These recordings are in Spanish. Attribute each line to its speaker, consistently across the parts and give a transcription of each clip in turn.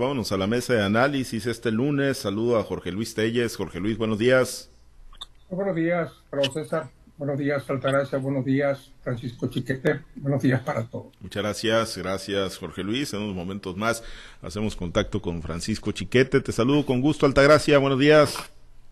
Speaker 1: Vámonos a la mesa de análisis este lunes. Saludo a Jorge Luis Telles. Jorge Luis, buenos días.
Speaker 2: Buenos días, Raúl César. Buenos días, Altagracia. Buenos días, Francisco Chiquete. Buenos días para todos.
Speaker 1: Muchas gracias. Gracias, Jorge Luis. En unos momentos más hacemos contacto con Francisco Chiquete. Te saludo con gusto, Altagracia. Buenos días.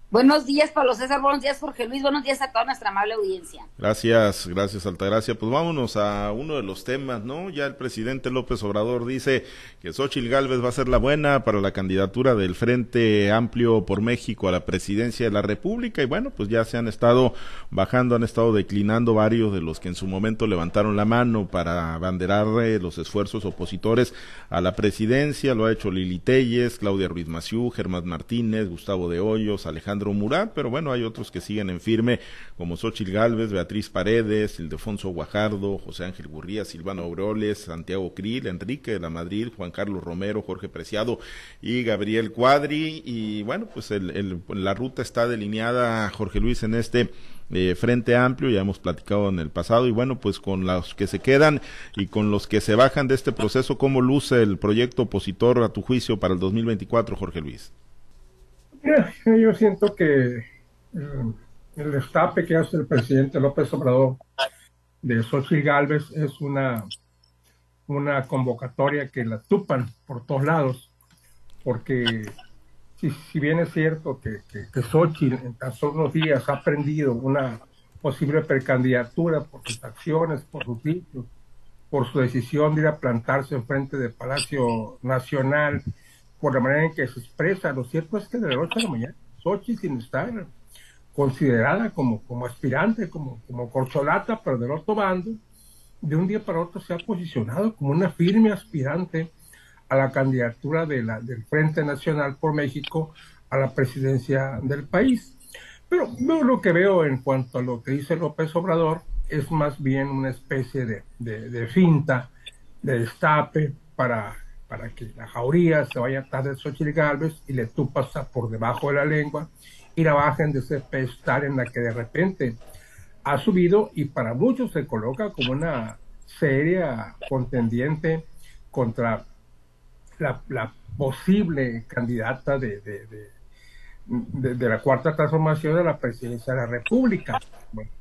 Speaker 3: Buenos días, Pablo César. Buenos días, Jorge Luis. Buenos días a toda nuestra amable audiencia.
Speaker 1: Gracias, gracias, Altagracia. Pues vámonos a uno de los temas, ¿no? Ya el presidente López Obrador dice que Xochitl Gálvez va a ser la buena para la candidatura del Frente Amplio por México a la presidencia de la República. Y bueno, pues ya se han estado bajando, han estado declinando varios de los que en su momento levantaron la mano para abanderar eh, los esfuerzos opositores a la presidencia. Lo ha hecho Lili Telles, Claudia Ruiz Maciú, Germán Martínez, Gustavo de Hoyos, Alejandro Murat, pero bueno, hay otros que siguen en firme, como Xochil Gálvez, Beatriz Paredes, Ildefonso Guajardo, José Ángel Gurría, Silvano Aureoles, Santiago Krill, Enrique de la Madrid, Juan Carlos Romero, Jorge Preciado y Gabriel Cuadri. Y bueno, pues el, la ruta está delineada, Jorge Luis, en este eh, Frente Amplio, ya hemos platicado en el pasado, y bueno, pues con los que se quedan y con los que se bajan de este proceso, ¿cómo luce el proyecto opositor a tu juicio para el 2024, Jorge Luis?
Speaker 2: yo siento que el, destape que hace el presidente López Obrador de Xochitl Galvez es una, una convocatoria que la tupan por todos lados, porque si, si bien es cierto que, que, que Xochitl en tan solo días ha aprendido una posible precandidatura por sus acciones, por sus dichos, por su decisión de ir a plantarse enfrente del Palacio Nacional por la manera en que se expresa. Lo cierto es que de la noche a la mañana, Sochi, sin estar considerada como, como aspirante, como, como corcholata, pero del otro bando, de un día para otro se ha posicionado como una firme aspirante a la candidatura de la, del Frente Nacional por México a la presidencia del país. Pero yo lo que veo en cuanto a lo que dice López Obrador es más bien una especie de, de, de finta, de destape para para que la jauría se vaya atrás de Xochitl Galvez y le tupas por debajo de la lengua y la bajen de ese pedestal en la que de repente ha subido y para muchos se coloca como una seria contendiente contra la, la posible candidata de, de, de, la cuarta transformación de la presidencia de la República,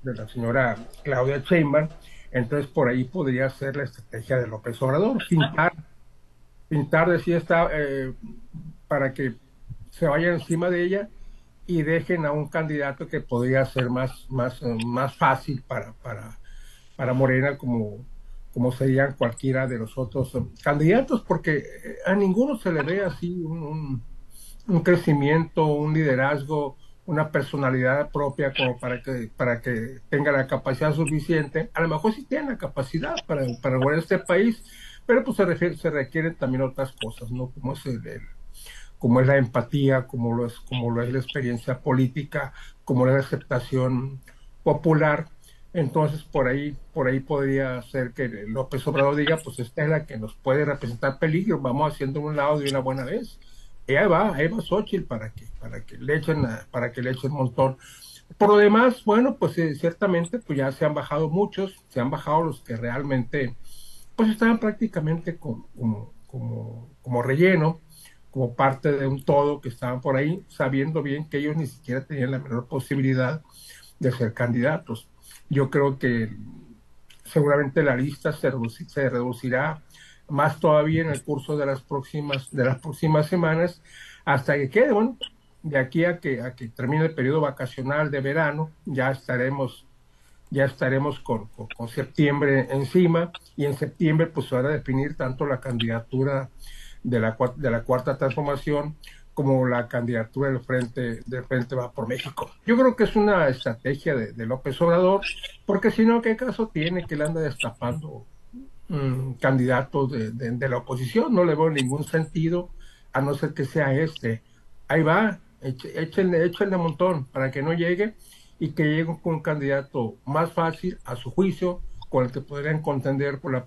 Speaker 2: de la señora Claudia Sheinbaum. Entonces por ahí podría ser la estrategia de López Obrador, pintar pintar decía está eh, para que se vaya encima de ella y dejen a un candidato que podría ser más más más fácil para para para Morena como como serían cualquiera de los otros candidatos porque eh, a ninguno se le ve así un, un, crecimiento un liderazgo una personalidad propia como para que para que tenga la capacidad suficiente. A lo mejor sí tiene la capacidad para para gobernar este país pero pues se, refiere, se requieren también otras cosas, ¿no? Como es el, el, como es la empatía, como lo es, como lo es la experiencia política, como la aceptación popular. Entonces por ahí, por ahí podría ser que López Obrador diga, pues esta es la que nos puede representar peligro, vamos haciendo un lado de una buena vez. Y ahí va, ahí va Xochitl para que, para que le echen, para que le echen un montón. Por lo demás, bueno, pues eh, ciertamente pues ya se han bajado muchos, se han bajado los que realmente pues estaban prácticamente como, como, relleno, como parte de un todo que estaban por ahí, sabiendo bien que ellos ni siquiera tenían la menor posibilidad de ser candidatos. Yo creo que seguramente la lista se, se reducirá más todavía en el curso de las próximas, de las próximas semanas, hasta que quede, bueno, de aquí a que, a que termine el periodo vacacional de verano, ya estaremos ya estaremos con, con, septiembre encima y en septiembre pues se van a definir tanto la candidatura de la, de la cuarta transformación como la candidatura del frente del frente va por México. Yo creo que es una estrategia de, López Obrador, porque si no, ¿qué caso tiene que le anda destapando um, candidatos de, la oposición? No le veo ningún sentido, a no ser que sea este. Ahí va, échenle, échenle montón para que no llegue y que llegue con un candidato más fácil a su juicio con el que podrían contender por la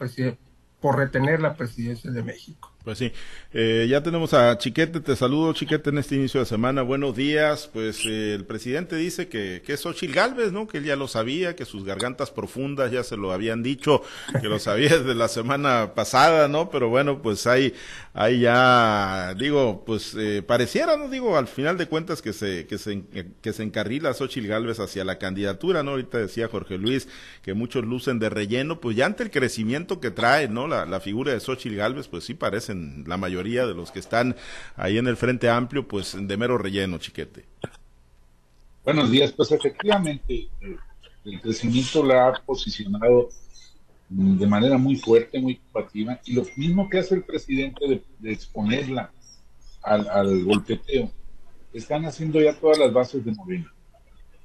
Speaker 2: por retener la presidencia de México.
Speaker 1: Pues sí, eh, ya tenemos a Chiquete, te saludo Chiquete en este inicio de semana, buenos días, pues eh, el presidente dice que, que es Ochil Galvez, ¿no? Que él ya lo sabía, que sus gargantas profundas ya se lo habían dicho, que lo sabía desde la semana pasada, ¿no? Pero bueno, pues hay, hay ya, digo, pues eh, pareciera, ¿no? Digo, al final de cuentas que se, que se, que se encarrila Xochil Galvez hacia la candidatura, ¿no? Ahorita decía Jorge Luis que muchos lucen de relleno, pues ya ante el crecimiento que trae, ¿no? La, la figura de Xochil Galvez, pues sí parecen la mayoría de los que están ahí en el Frente Amplio, pues de mero relleno, chiquete.
Speaker 4: Buenos días, pues efectivamente el crecimiento la ha posicionado de manera muy fuerte, muy combativa, y lo mismo que hace el presidente de, exponerla al, al, golpeteo, están haciendo ya todas las bases de Morena.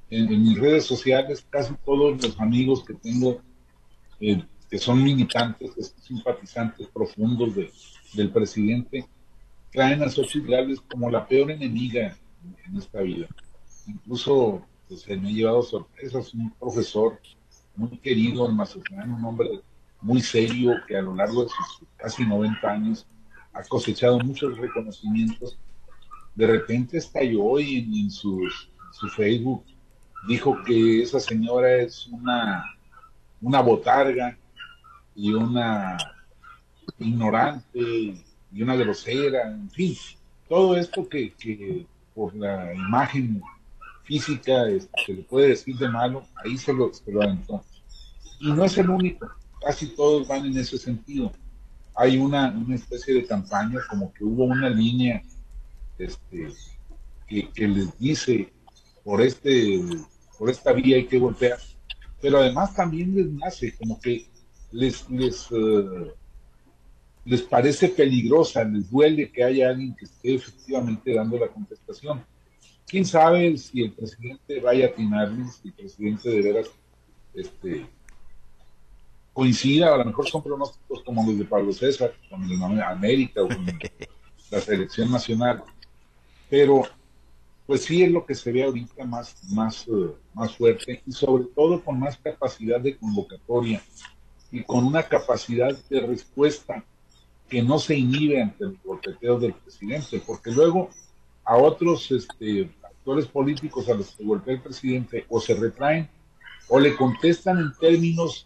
Speaker 4: En, mis redes sociales, casi todos los amigos que tengo, eh, que son militantes, simpatizantes profundos de, del presidente traen a Xochitl Gálvez como la peor enemiga en esta vida. Incluso pues, me ha llevado sorpresas, un profesor muy querido en Mazatlán, un hombre muy serio que a lo largo de sus casi 90 años ha cosechado muchos reconocimientos. De repente estalló y en, en su Facebook dijo que esa señora es una, una botarga y una ignorante y una grosera, en fin, todo esto que, que por la imagen física este, se le puede decir de malo, ahí se lo, se lo aventó. Y no es el único, casi todos van en ese sentido. Hay una, una especie de campaña, como que hubo una línea este, que, que les dice por este por esta vía hay que golpear, pero además también les nace como que les, les uh, les parece peligrosa, les duele que haya alguien que esté efectivamente dando la contestación. ¿Quién sabe si el presidente vaya a atinarles, si el presidente de veras este, coincida, a lo mejor son pronósticos como los de Pablo César, con el América o con la selección nacional, pero pues sí es lo que se ve ahorita más, más, uh, más fuerte y sobre todo con más capacidad de convocatoria y con una capacidad de respuesta que no se inhibe ante el golpeteo del presidente, porque luego a otros este, actores políticos a los que golpea el presidente o se retraen o le contestan en términos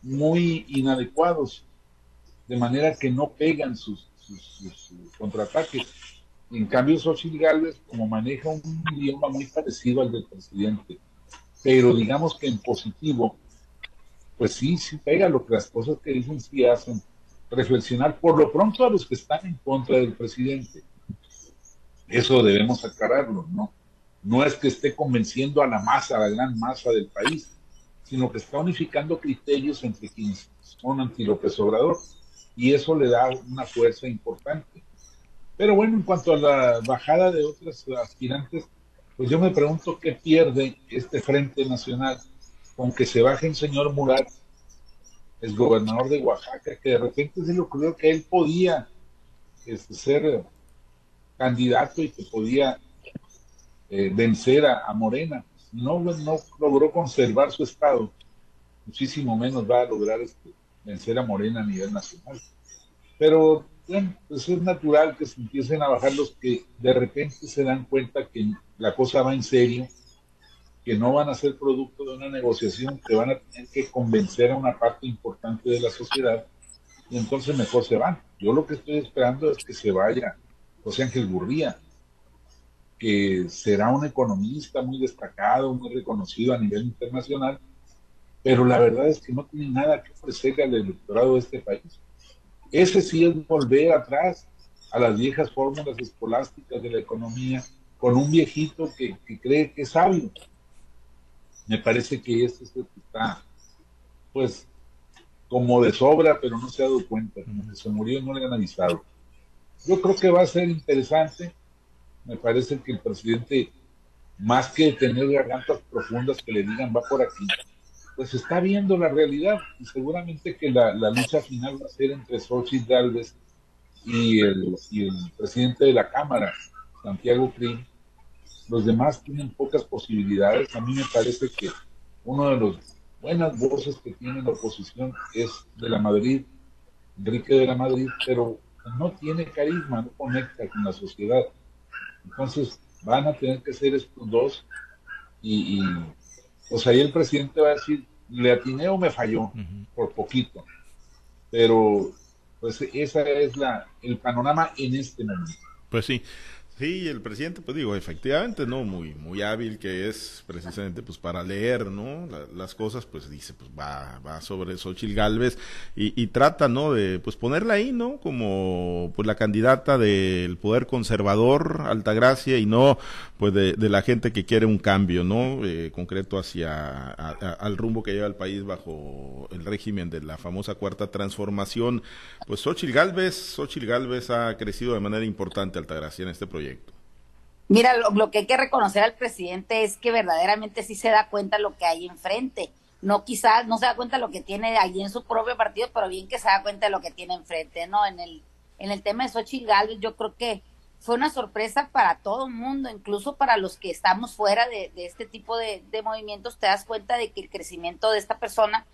Speaker 4: muy inadecuados, de manera que no pegan sus, sus, contraataques. En cambio, Xochitl Gálvez, como maneja un idioma muy parecido al del presidente, pero digamos que en positivo, pues sí, sí pega lo que las cosas que dicen sí hacen reflexionar por lo pronto a los que están en contra del presidente. Eso debemos aclararlo, ¿no? No es que esté convenciendo a la masa, a la gran masa del país, sino que está unificando criterios entre quienes son anti-López Obrador y eso le da una fuerza importante. Pero bueno, en cuanto a la bajada de otras aspirantes, pues yo me pregunto qué pierde este Frente Nacional con que se baje el señor Murat el gobernador de Oaxaca, que de repente se le ocurrió que él podía este, ser candidato y que podía eh, vencer a, Morena. No, no logró conservar su estado, muchísimo menos va a lograr este, vencer a Morena a nivel nacional. Pero bueno, pues es natural que se empiecen a bajar los que de repente se dan cuenta que la cosa va en serio que no van a ser producto de una negociación, que van a tener que convencer a una parte importante de la sociedad y entonces mejor se van. Yo lo que estoy esperando es que se vaya José Ángel Gurría, que será un economista muy destacado, muy reconocido a nivel internacional, pero la verdad es que no tiene nada que ofrecerle al electorado de este país. Ese sí es volver atrás a las viejas fórmulas escolásticas de la economía con un viejito que, que cree que es sabio me parece que este es el que está, pues, como de sobra, pero no se ha dado cuenta. Como que se murió y no le han avisado. Yo creo que va a ser interesante. Me parece que el presidente, más que tener gargantas profundas que le digan va por aquí, pues está viendo la realidad y seguramente que la, lucha final va a ser entre Xochitl Galvez y el, y el presidente de la Cámara, Santiago Crin, los demás tienen pocas posibilidades. A mí me parece que uno de los buenas voces que tiene la oposición es de la Madrid, Enrique de la Madrid, pero no tiene carisma, no conecta con la sociedad. Entonces van a tener que ser estos dos y, pues ahí el presidente va a decir, le atiné o me falló por poquito. Pero pues esa es la el panorama en este momento.
Speaker 1: Pues sí. Sí, el presidente, pues digo, efectivamente, ¿no? Muy, muy hábil que es precisamente pues para leer, ¿no? las cosas, pues dice, pues va, va sobre Xochitl Galvez y, y, trata, ¿no? De pues ponerla ahí, ¿no? Como pues la candidata del poder conservador, Altagracia, y no pues de, la gente que quiere un cambio, ¿no? Eh, concreto hacia al rumbo que lleva el país bajo el régimen de la famosa cuarta transformación. Pues Xochitl Galvez, Xochitl Galvez ha crecido de manera importante Altagracia en este proyecto.
Speaker 3: Mira, lo, que hay que reconocer al presidente es que verdaderamente sí se da cuenta lo que hay enfrente. No quizás no se da cuenta lo que tiene allí en su propio partido, pero bien que se da cuenta de lo que tiene enfrente, ¿no? En el, en el tema de Xochitl Gálvez, yo creo que fue una sorpresa para todo el mundo, incluso para los que estamos fuera de, este tipo de, movimientos, te das cuenta de que el crecimiento de esta persona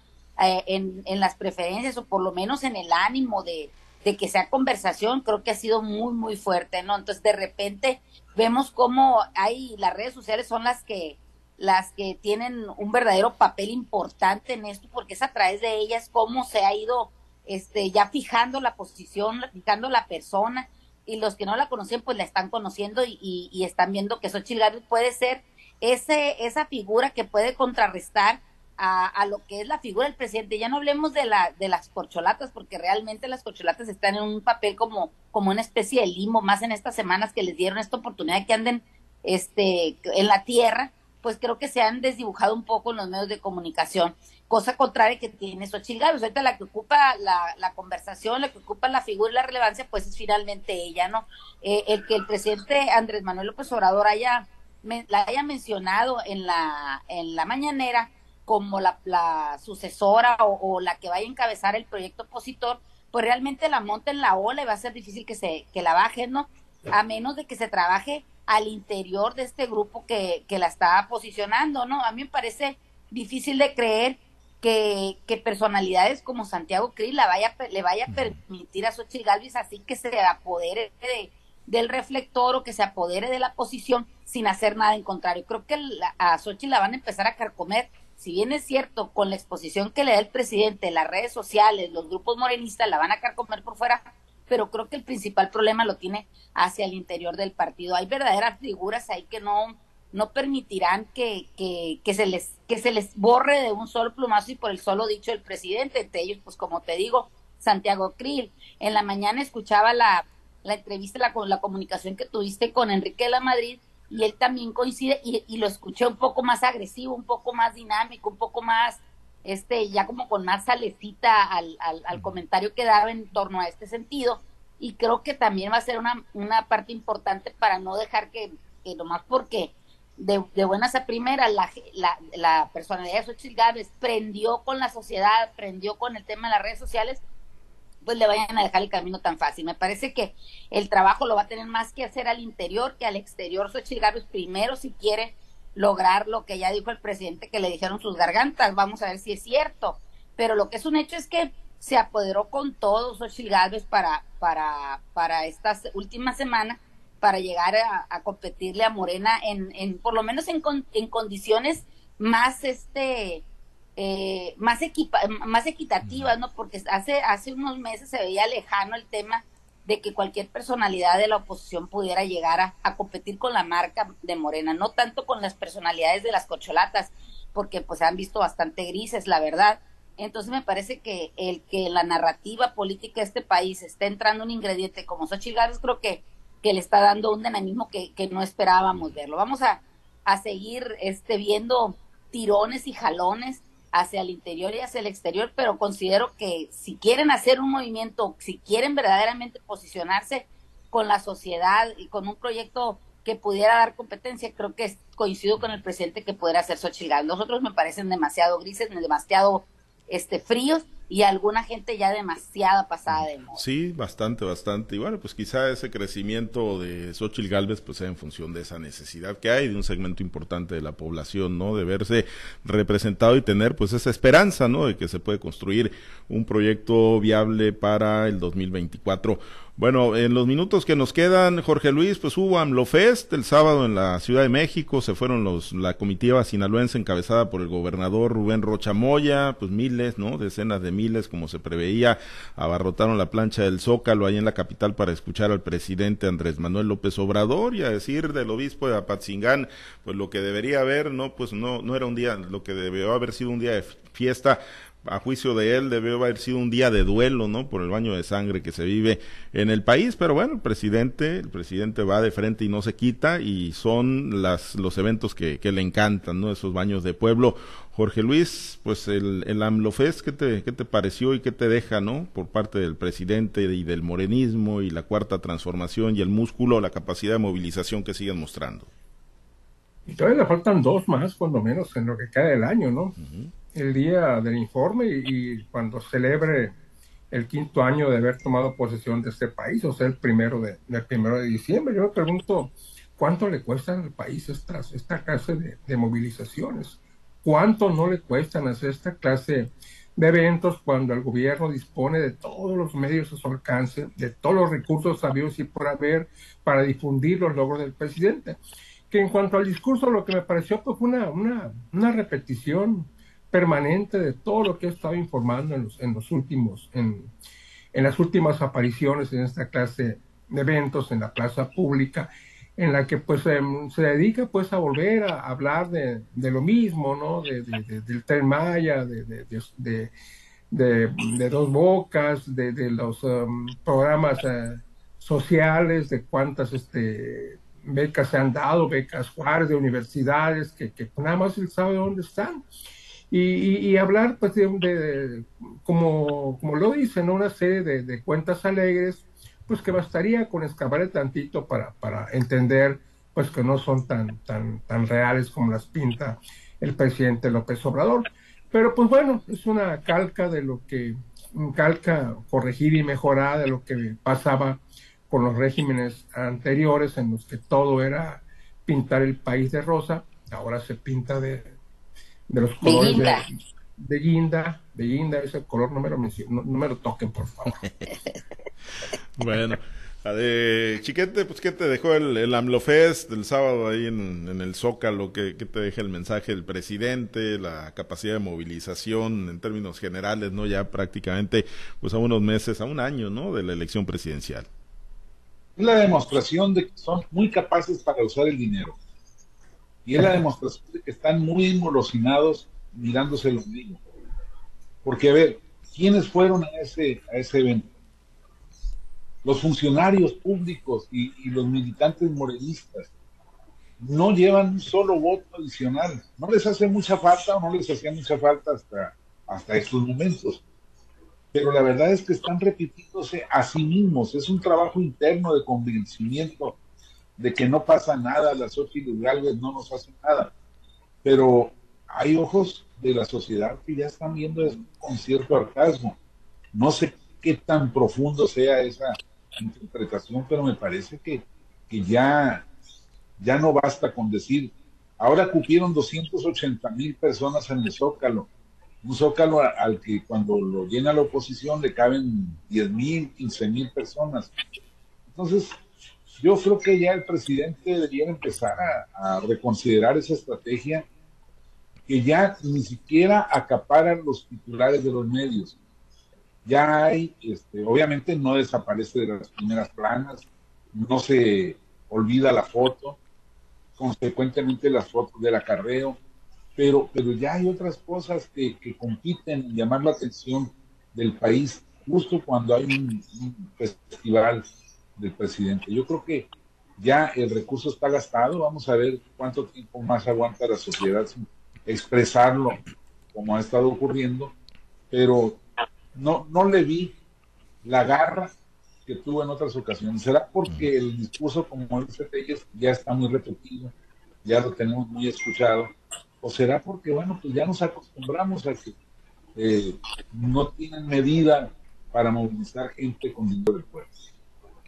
Speaker 3: eh, en, en las preferencias o por lo menos en el ánimo de, de que sea conversación, creo que ha sido muy, muy fuerte, ¿no? Entonces, de repente vemos cómo hay, las redes sociales son las que, las que tienen un verdadero papel importante en esto, porque es a través de ellas cómo se ha ido, este, ya fijando la posición, fijando la persona, y los que no la conocían, pues la están conociendo y, y, están viendo que Xochitl Gálvez puede ser ese, esa figura que puede contrarrestar a, lo que es la figura del presidente. Ya no hablemos de, la, de las corcholatas, porque realmente las corcholatas están en un papel como, como una especie de limo, más en estas semanas que les dieron esta oportunidad que anden este, en la tierra, pues creo que se han desdibujado un poco en los medios de comunicación, cosa contraria que tiene Xochitl Gálvez. Ahorita la que ocupa la, la, conversación, la que ocupa la figura y la relevancia, pues es finalmente ella, ¿no? Eh, el que el presidente Andrés Manuel López Obrador haya, la haya mencionado en la, en la mañanera, como la, sucesora o, la que vaya a encabezar el proyecto opositor, pues realmente la monta en la ola y va a ser difícil que se que la bajen, ¿no? A menos de que se trabaje al interior de este grupo que, que la está posicionando, ¿no? A mí me parece difícil de creer que, que personalidades como Santiago Krill la vaya, le vaya a permitir a Xochitl Galvis así que se apodere de, del reflector o que se apodere de la posición sin hacer nada en contrario. Creo que a Xochitl la van a empezar a carcomer si bien es cierto, con la exposición que le da el presidente, las redes sociales, los grupos morenistas la van a comer por fuera, pero creo que el principal problema lo tiene hacia el interior del partido. Hay verdaderas figuras ahí que no, no permitirán que, que, que, se les, que se les borre de un solo plumazo y por el solo dicho del presidente. Entre ellos, pues como te digo, Santiago Krill. En la mañana escuchaba la, la entrevista, la, la comunicación que tuviste con Enrique de la Madrid y él también coincide y, lo escuché un poco más agresivo, un poco más dinámico, un poco más, este, ya como con más salecita al, al, comentario que daba en torno a este sentido. Y creo que también va a ser una, una parte importante para no dejar que, que nomás porque de, de buenas a primeras la, la, la personalidad de Xochitl Gálvez prendió con la sociedad, prendió con el tema de las redes sociales, pues le vayan a dejar el camino tan fácil. Me parece que el trabajo lo va a tener más que hacer al interior que al exterior. Xochitl Gálvez primero si quiere lograr lo que ya dijo el presidente que le dijeron sus gargantas. Vamos a ver si es cierto. Pero lo que es un hecho es que se apoderó con todo Xochitl Gálvez para, para, para estas últimas semanas para llegar a, competirle a Morena en, en por lo menos en, en condiciones más este eh, más, equipa más equitativas, ¿no? Porque hace, hace unos meses se veía lejano el tema de que cualquier personalidad de la oposición pudiera llegar a, competir con la marca de Morena, no tanto con las personalidades de las cocholatas, porque pues se han visto bastante grises, la verdad. Entonces me parece que el que la narrativa política de este país esté entrando un ingrediente como Xochitl Gálvez, creo que, que le está dando un dinamismo que, que no esperábamos verlo. Vamos a, a seguir este, viendo tirones y jalones hacia el interior y hacia el exterior, pero considero que si quieren hacer un movimiento, si quieren verdaderamente posicionarse con la sociedad y con un proyecto que pudiera dar competencia, creo que coincido con el presidente que pudiera hacer Xochitl Nosotros me parecen demasiado grises, demasiado este fríos y alguna gente ya demasiada pasada de moda.
Speaker 1: Sí, bastante, bastante. Y bueno, pues quizá ese crecimiento de Xochitl Galvez pues sea en función de esa necesidad que hay de un segmento importante de la población, ¿no? De verse representado y tener pues esa esperanza, ¿no? De que se puede construir un proyecto viable para el 2024. Bueno, en los minutos que nos quedan, Jorge Luis, pues hubo AMLOFest el sábado en la Ciudad de México, se fueron los, la comitiva sinaloense encabezada por el gobernador Rubén Rocha Moya, pues miles, ¿no? Decenas de miles, como se preveía, abarrotaron la plancha del Zócalo ahí en la capital para escuchar al presidente Andrés Manuel López Obrador y a decir del obispo de Apatzingán, pues lo que debería haber, ¿no? Pues no, no era un día, lo que debió haber sido un día de fiesta, a juicio de él debió haber sido un día de duelo, ¿no? Por el baño de sangre que se vive en el país, pero bueno, el presidente, el presidente va de frente y no se quita y son las los eventos que, que le encantan, ¿no? Esos baños de pueblo. Jorge Luis, pues el, el AMLOFEST, ¿qué te, ¿qué te pareció y qué te deja, ¿no? Por parte del presidente y del morenismo y la cuarta transformación y el músculo, la capacidad de movilización que siguen mostrando.
Speaker 2: Y todavía le faltan dos más, cuando menos, en lo que queda del año, ¿no? El día del informe y, cuando celebre el quinto año de haber tomado posesión de este país, o sea, el primero de, el primero de diciembre. Yo me pregunto, ¿cuánto le cuestan al país estas, esta clase de, movilizaciones? ¿Cuánto no le cuestan hacer esta clase de eventos cuando el gobierno dispone de todos los medios a su alcance, de todos los recursos sabios y por haber para difundir los logros del presidente? Que en cuanto al discurso, lo que me pareció pues, una, una, una repetición permanente de todo lo que he estado informando en los, en los últimos, en, en las últimas apariciones en esta clase de eventos en la plaza pública, en la que pues em, se dedica pues a volver a hablar de, lo mismo, ¿no? De, del tren Maya, de, de, dos bocas, de, los em, programas eh, sociales, de cuántas este, becas se han dado, becas Juárez de universidades, que, que nada más él sabe dónde están y, hablar, pues, de, como, como lo dicen, una serie de, cuentas alegres, pues que bastaría con excavar tantito para, para entender, pues, que no son tan, tan, tan reales como las pinta el presidente López Obrador. Pero, pues, bueno, es una calca de lo que, calca corregida y mejorada de lo que pasaba con los regímenes anteriores en los que todo era pintar el país de rosa, ahora se pinta de, de los colores de guinda. de, guinda, ese color no me lo, no, me lo toquen, por favor.
Speaker 1: bueno. De Chiquete, pues ¿qué te dejó el, el AMLOFest del sábado ahí en, en el Zócalo? ¿Qué, ¿Qué, te deja el mensaje del presidente? La capacidad de movilización en términos generales, ¿no? Ya prácticamente, pues a unos meses, a un año, ¿no? De la elección presidencial.
Speaker 4: Es la demostración de que son muy capaces para usar el dinero. Y es la demostración de que están muy engolosinados mirándose lo mismo. Porque, a ver, ¿quiénes fueron a ese, a ese evento? Los funcionarios públicos y, los militantes morenistas no llevan un solo voto adicional. No les hace mucha falta o no les hacía mucha falta hasta, hasta estos momentos. Pero la verdad es que están repitiéndose a sí mismos. Es un trabajo interno de convencimiento de que no pasa nada, las Xochitl Galvez no nos hacen nada. Pero hay ojos de la sociedad que ya están viendo con cierto hartazgo. No sé qué tan profundo sea esa interpretación, pero me parece que, que ya, ya no basta con decir, ahora cupieron 280 mil personas en el Zócalo, un Zócalo al que cuando lo llena la oposición le caben 10 mil, 15 mil personas. Entonces, yo creo que ya el presidente debería empezar a, reconsiderar esa estrategia que ya ni siquiera acaparan los titulares de los medios. Ya hay, este, obviamente no desaparece de las primeras planas, no se olvida la foto, consecuentemente las fotos del acarreo, pero, pero ya hay otras cosas que, compiten en llamar la atención del país justo cuando hay un festival del presidente. Yo creo que ya el recurso está gastado, vamos a ver cuánto tiempo más aguanta la sociedad sin expresarlo como ha estado ocurriendo, pero no, no le vi la garra que tuvo en otras ocasiones. ¿Será porque el discurso, como dice Telles, ya está muy repetido, ya lo tenemos muy escuchado? ¿O será porque, bueno, pues ya nos acostumbramos a que eh, no tienen medida para movilizar gente con dinero del pueblo?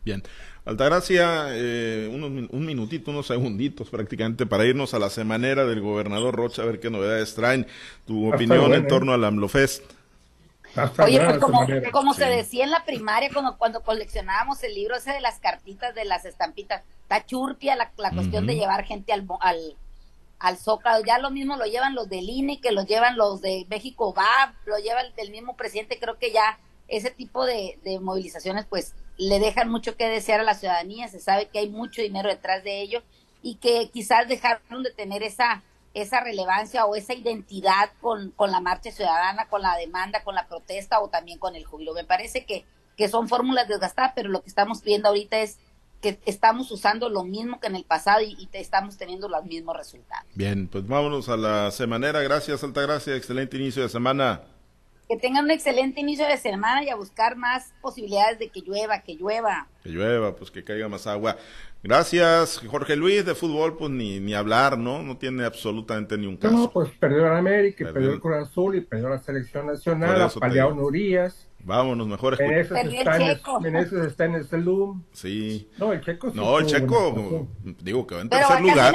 Speaker 1: Bien. Altagracia, eh, un minutito, unos segunditos prácticamente para irnos a la semanera del gobernador Rocha, a ver qué novedades traen. Tu opinión en torno al AMLOFEST.
Speaker 3: Oye, pues como, como se decía en la primaria, cuando, cuando coleccionábamos el libro ese de las cartitas, de las estampitas, está churpia la, la cuestión de llevar gente al, al, al Zócalo. Ya lo mismo lo llevan los del INE, que lo llevan los de México va, lo lleva el, mismo presidente. Creo que ya ese tipo de, de movilizaciones, pues le dejan mucho que desear a la ciudadanía. Se sabe que hay mucho dinero detrás de ello y que quizás dejaron de tener esa esa relevancia o esa identidad con, con la marcha ciudadana, con la demanda, con la protesta o también con el júbilo. Me parece que, que son fórmulas desgastadas, pero lo que estamos viendo ahorita es que estamos usando lo mismo que en el pasado y, y estamos teniendo los mismos resultados.
Speaker 1: Bien, pues vámonos a la semanera. Gracias, Altagracia. Excelente inicio de semana
Speaker 3: que tengan un excelente inicio de semana y a buscar más posibilidades de que llueva, que llueva.
Speaker 1: Que llueva, pues que caiga más agua. Gracias, Jorge Luis, de fútbol, pues ni, ni hablar, ¿no? No tiene absolutamente ni un caso. No,
Speaker 2: pues perdió a América, perdió, el Cruz Azul y perdió la selección nacional, a Urias.
Speaker 1: Vámonos, mejor
Speaker 2: Menezes está, en Menezes está en el Celum.
Speaker 1: Sí.
Speaker 2: No, el Checo
Speaker 1: No, el Checo, digo que va en tercer lugar.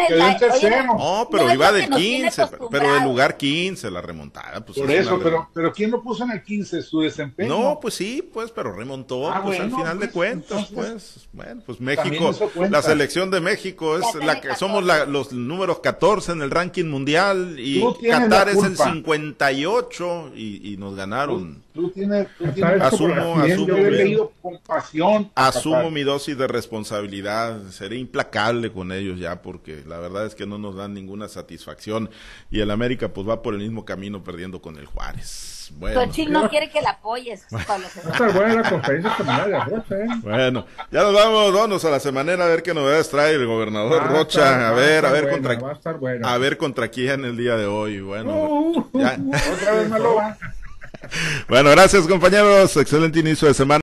Speaker 1: No, pero iba del 15, pero del lugar 15, la remontada. Pues
Speaker 4: Por eso, pero, pero ¿quién lo puso en el 15? ¿Su desempeño?
Speaker 1: No, pues sí, pues, pero remontó, ah, pues al final de pues, cuentas, pues. Bueno, pues México, la selección de México es la que somos la, los números 14 en el ranking mundial y Qatar es el 58 y, y nos ganaron.
Speaker 4: Tú, tienes, tú tienes
Speaker 1: asumo, asumo,
Speaker 4: pasión,
Speaker 1: asumo mi dosis de responsabilidad, seré implacable con ellos ya porque la verdad es que no nos dan ninguna satisfacción y el América pues va por el mismo camino perdiendo con el Juárez.
Speaker 3: Bueno. no quiere que la apoyes.
Speaker 1: Bueno, ya nos vamos, vamos a la semanera a ver qué novedades trae el gobernador Rocha, a ver, a ver contra a, ver contra quién el día de hoy. Bueno, uh,
Speaker 4: otra vez me lo va.
Speaker 1: Bueno, gracias compañeros. Excelente inicio de semana.